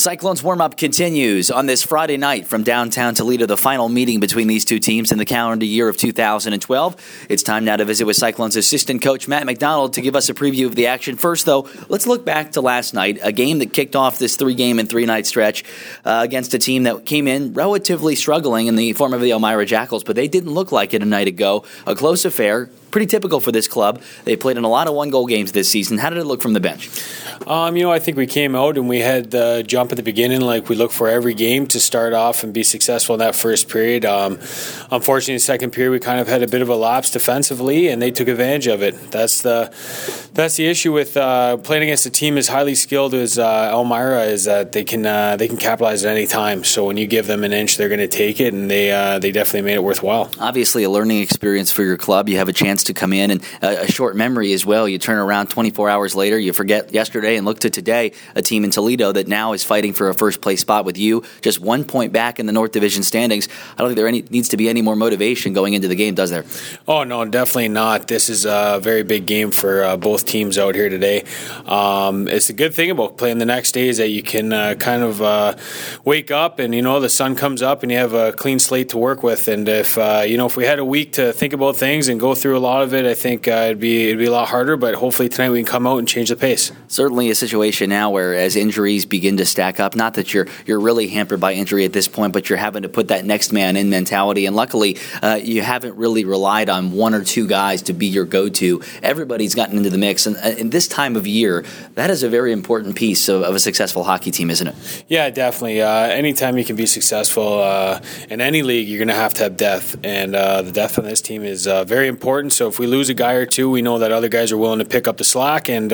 Cyclones warm up continues on this Friday night from downtown Toledo, the final meeting between these two teams in the calendar year of 2012. It's time now to visit with Cyclones assistant coach Matt Macdonald to give us a preview of the action. First, though, let's look back to last night, a game that kicked off this three game and three night stretch uh, against a team that came in relatively struggling in the form of the Elmira Jackals, but they didn't look like it a night ago. A close affair, pretty typical for this club. They played in a lot of one goal games this season. How did it look from the bench? Um, you know, I think we came out and we had the jump at the beginning, like we look for every game to start off and be successful in that first period. Um, unfortunately, the second period we kind of had a bit of a lapse defensively, and they took advantage of it. That's the that's the issue with uh, playing against a team as highly skilled as uh, Elmira is that they can uh, they can capitalize at any time. So when you give them an inch, they're going to take it, and they uh, they definitely made it worthwhile. Obviously, a learning experience for your club. You have a chance to come in and a, a short memory as well. You turn around 24 hours later, you forget yesterday and look to today, a team in Toledo that now is fighting for a first place spot with you, just one point back in the North Division standings. I don't think there any, needs to be any more motivation going into the game, does there? Oh no, definitely not. This is a very big game for uh, both teams out here today. Um, it's a good thing about playing the next day is that you can uh, kind of uh, wake up and you know the sun comes up and you have a clean slate to work with. And if uh, you know if we had a week to think about things and go through a lot of it, I think uh, it'd be it'd be a lot harder. But hopefully tonight we can come out and change the pace. Certainly a situation now where as injuries begin to stack up, not that you're you're really hampered by injury at this point, but you're having to put that next man in mentality. And luckily, uh, you haven't really relied on one or two guys to be your go-to. Everybody's gotten into the mix, and uh, in this time of year, that is a very important piece of, of a successful hockey team, isn't it? Yeah, definitely. Uh, anytime you can be successful uh, in any league, you're going to have to have depth, and uh, the depth on this team is uh, very important. So if we lose a guy or two, we know that other guys are willing to pick up the slack, and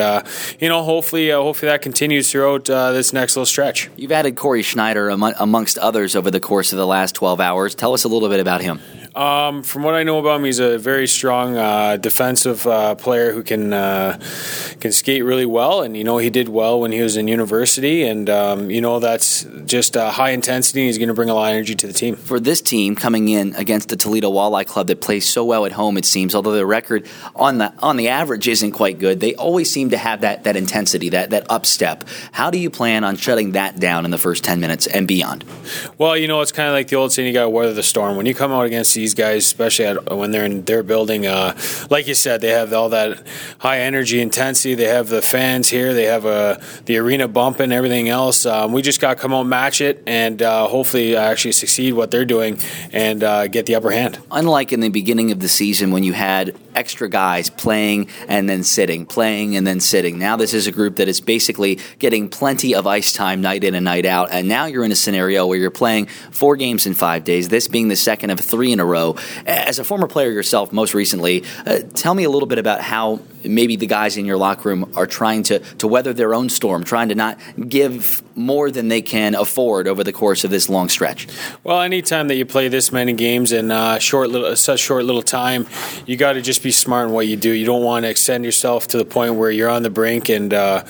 you know, hopefully, uh, hopefully that continues throughout uh, this next little stretch. You've added Corey Schneider amongst others over the course of the last 12 hours. Tell us a little bit about him. Um, from what I know about him, he's a very strong uh, defensive uh, player who can uh, can skate really well, and you know he did well when he was in university, and um, you know that's just high intensity. He's going to bring a lot of energy to the team. For this team coming in against the Toledo Walleye Club that plays so well at home, it seems, although the record on the on the average isn't quite good, they always seem to have that that intensity, that that upstep. How do you plan on shutting that down in the first ten minutes and beyond? Well, you know it's kind of like the old saying: you got to weather the storm. When you come out against these these guys, especially at, when they're in their building, uh, like you said, they have all that high energy intensity. They have the fans here. They have uh, the arena bumping, everything else. Um, we just got to come out, match it, and uh, hopefully actually succeed what they're doing and uh, get the upper hand. Unlike in the beginning of the season when you had extra guys playing and then sitting, playing and then sitting. Now this is a group that is basically getting plenty of ice time night in and night out. And now you're in a scenario where you're playing four games in five days, this being the second of three in a row. As a former player yourself, most recently, uh, tell me a little bit about how maybe the guys in your locker room are trying to, to weather their own storm, trying to not give more than they can afford over the course of this long stretch. Well, anytime that you play this many games in uh, short little, such short little time, you got to just be smart in what you do. You don't want to extend yourself to the point where you're on the brink and. Uh,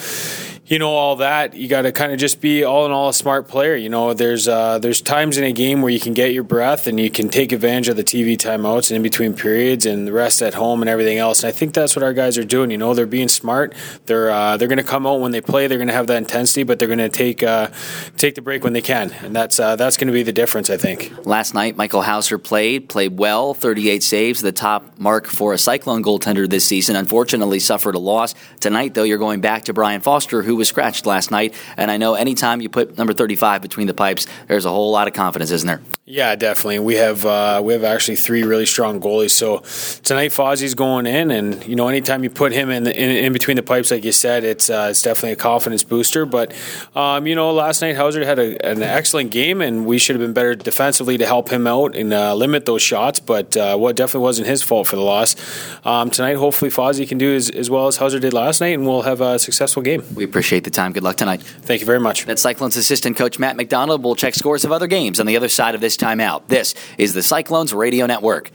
you know all that you got to kind of just be all in all a smart player you know? There's uh, there's times in a game where you can get your breath and you can take advantage of the TV timeouts and in between periods and the rest at home and everything else and I think that's what our guys are doing you know? They're being smart they're uh, they're going to come out when they play they're going to have that intensity but they're going to take uh, take the break when they can and that's uh, that's going to be the difference I think. Last night Michael Houser played played well 38 saves the top mark for a Cyclone goaltender this season. Unfortunately suffered a loss. Tonight though you're going back to Brian Foster who was scratched last night. And I know anytime you put number 35 between the pipes, there's a whole lot of confidence, isn't there? Yeah, definitely. We have uh, we have actually three really strong goalies. So tonight Fozzie's going in, and you know anytime you put him in, the, in, in between the pipes, like you said, it's uh, it's definitely a confidence booster. But um, you know last night Houser had a, an excellent game, and we should have been better defensively to help him out and uh, limit those shots. But uh, what definitely wasn't his fault for the loss. Um, tonight, hopefully Fozzie can do as, as well as Houser did last night, and we'll have a successful game. We appreciate the time. Good luck tonight. Thank you very much. That's Cyclones assistant coach Matt Macdonald. We'll check scores of other games on the other side of this timeout. This is the Cyclones Radio Network.